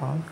bounce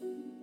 go through.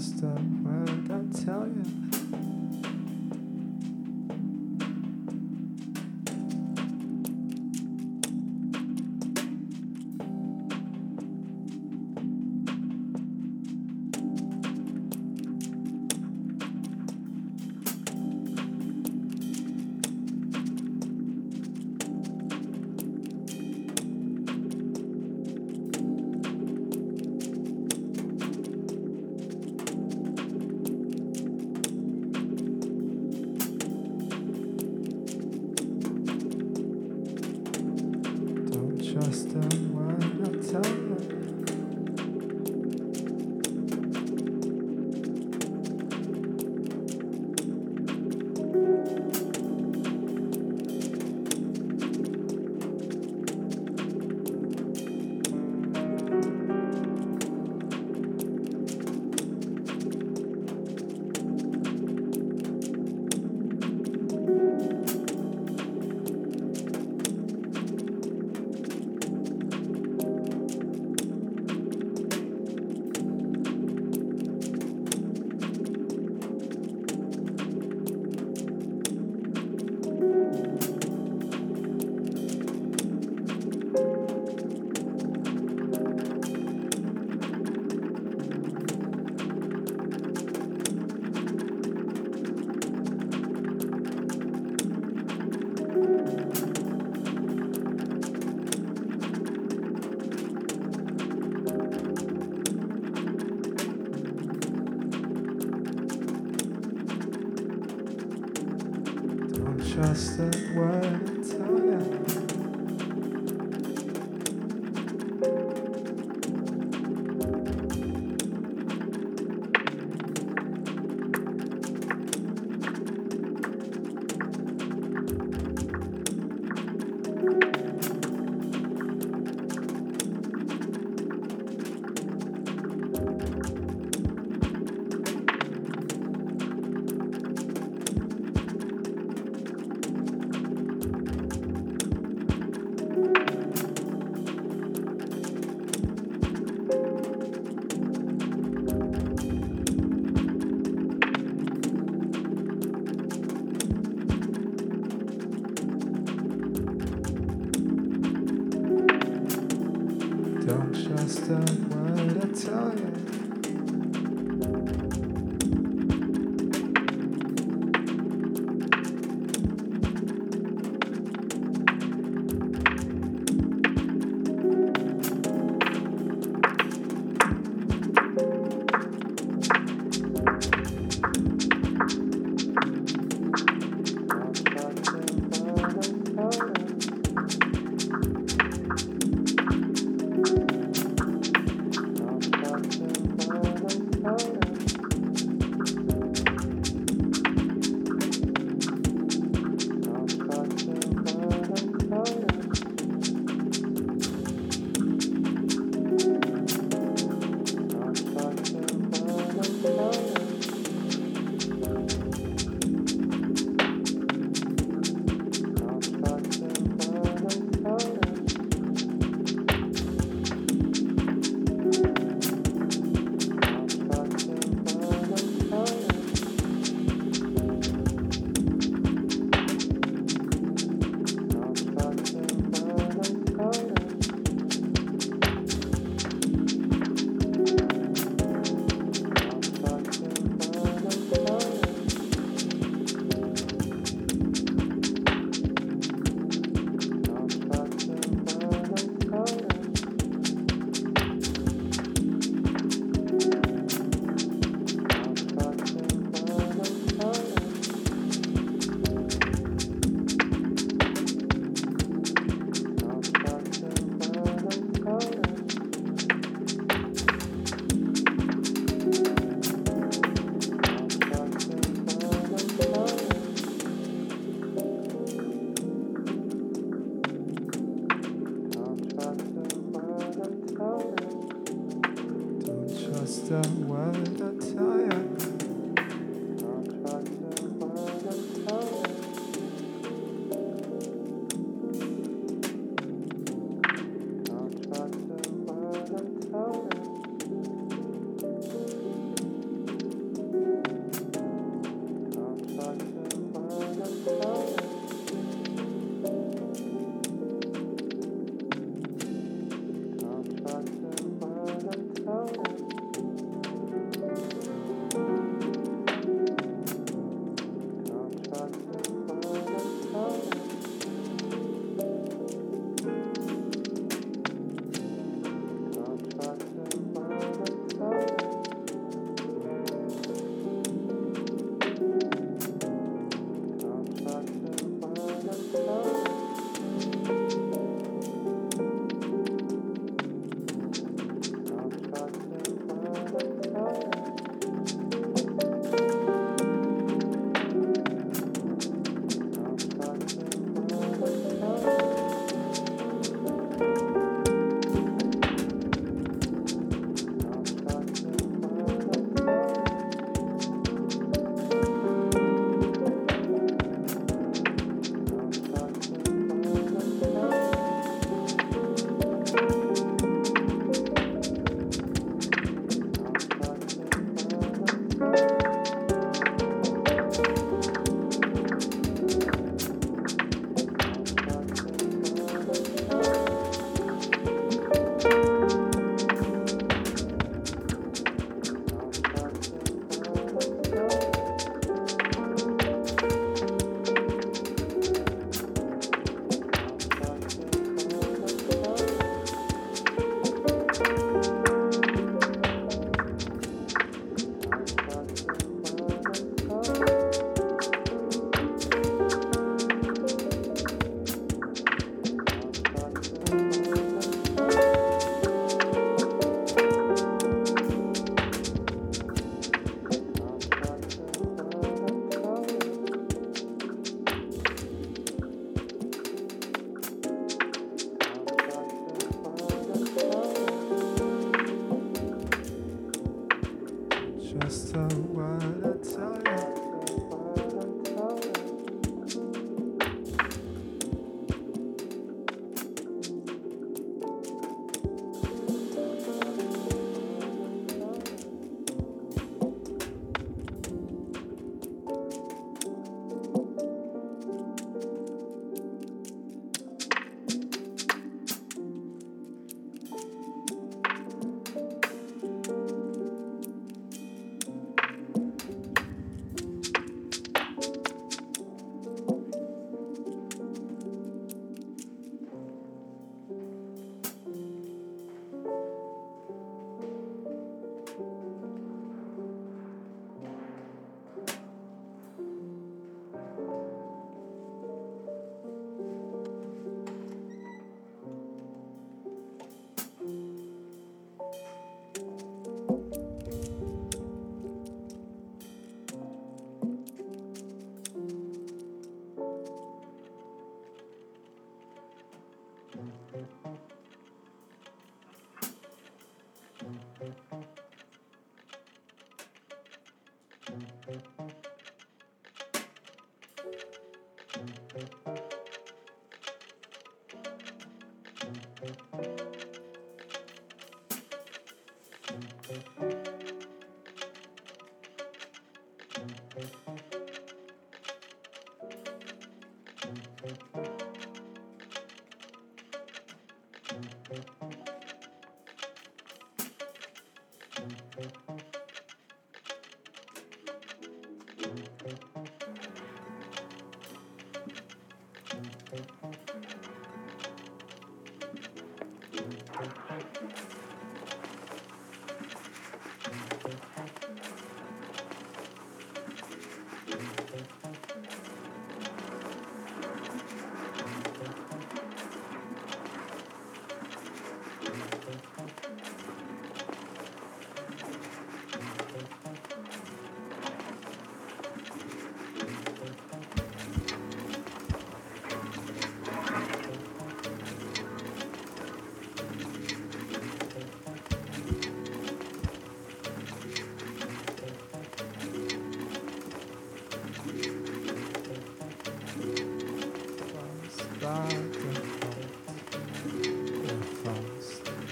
Don't trust a word I tell you. Word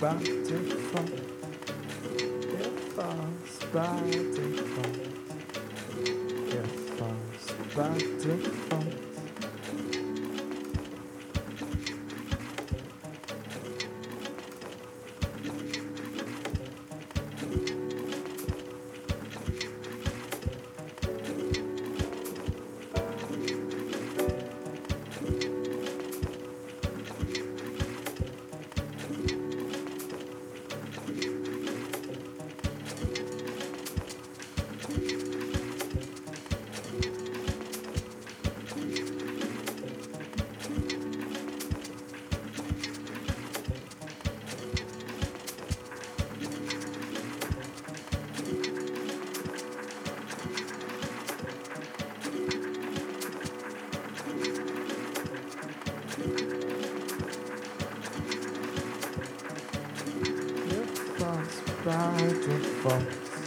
about to fall. It falls about to fall. It falls about to fall.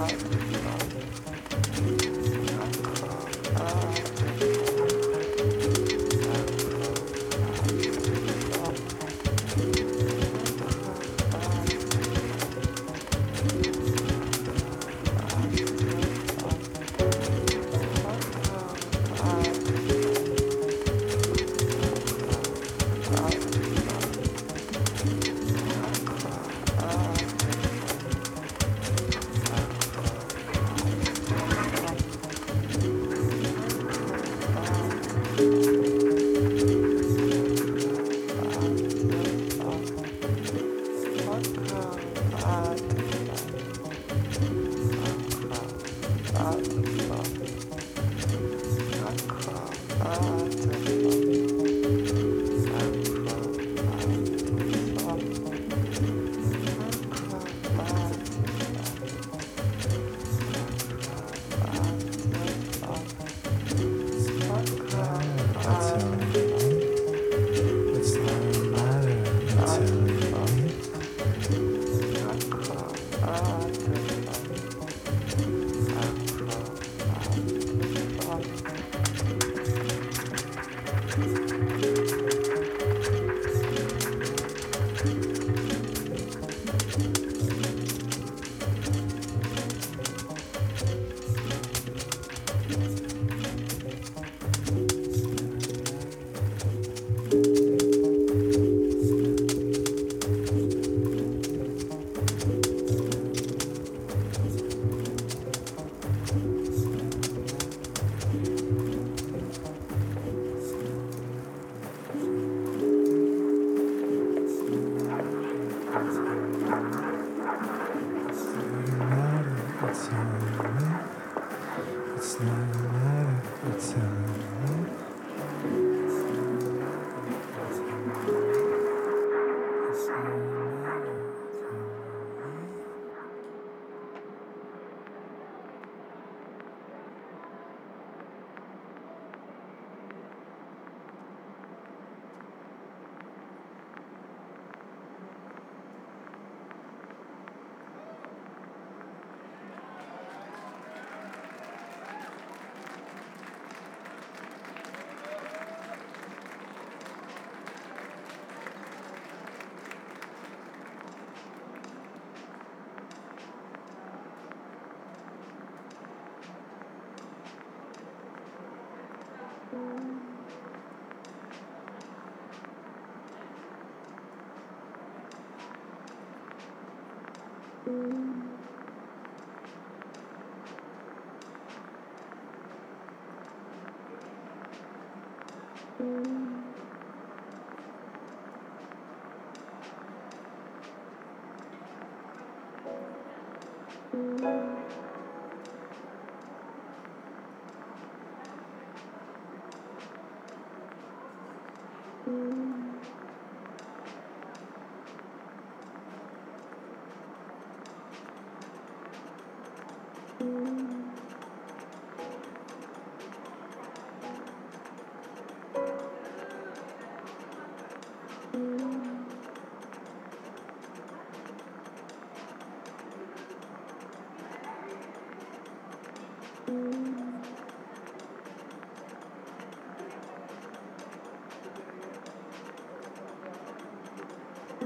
What's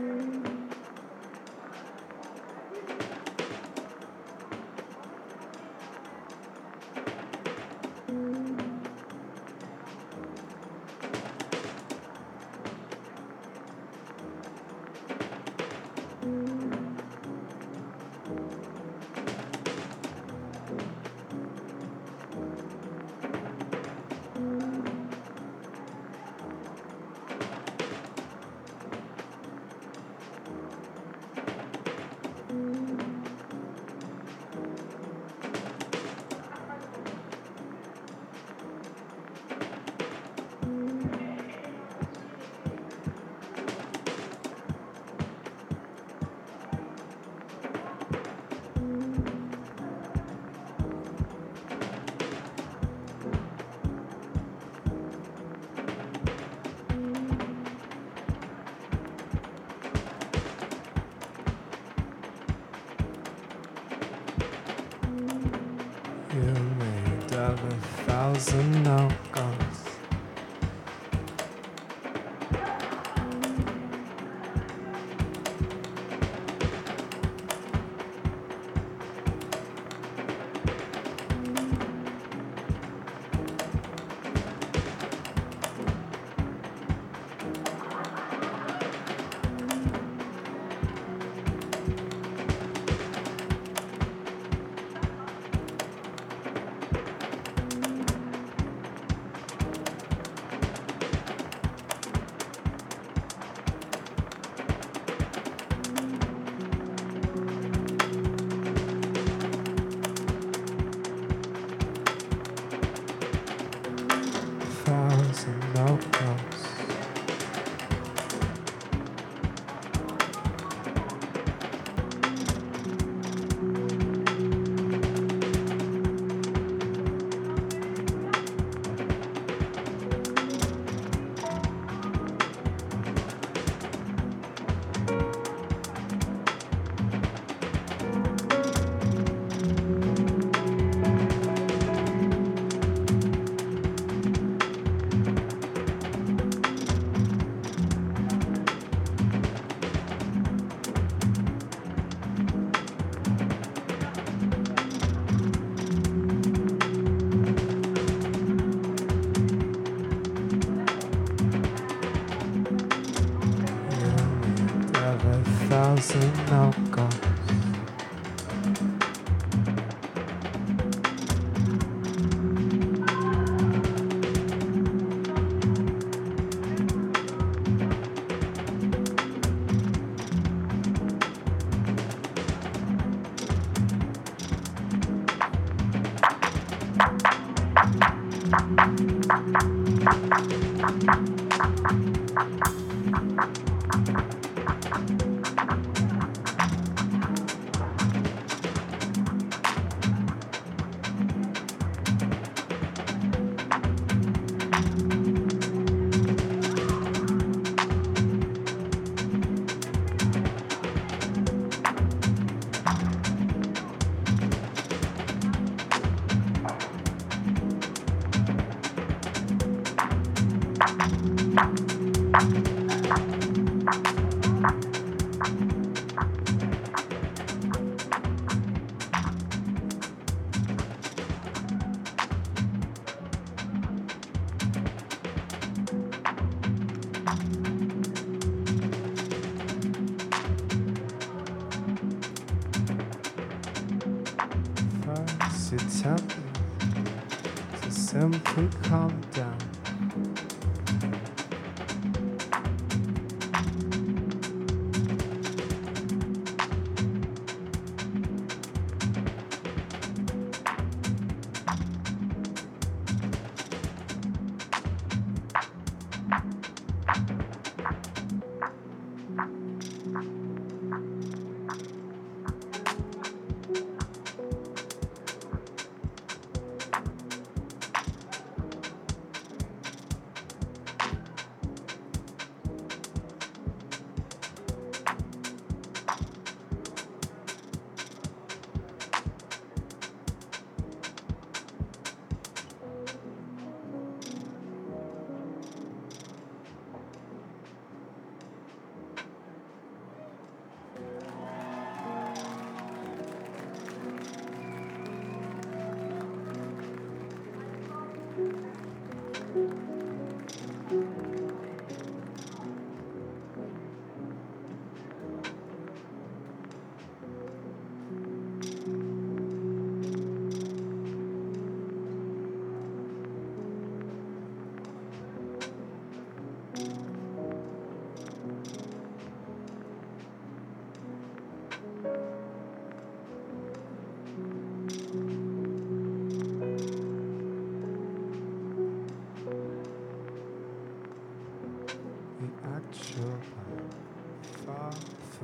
Mm-hmm. Thousand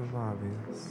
From obvious.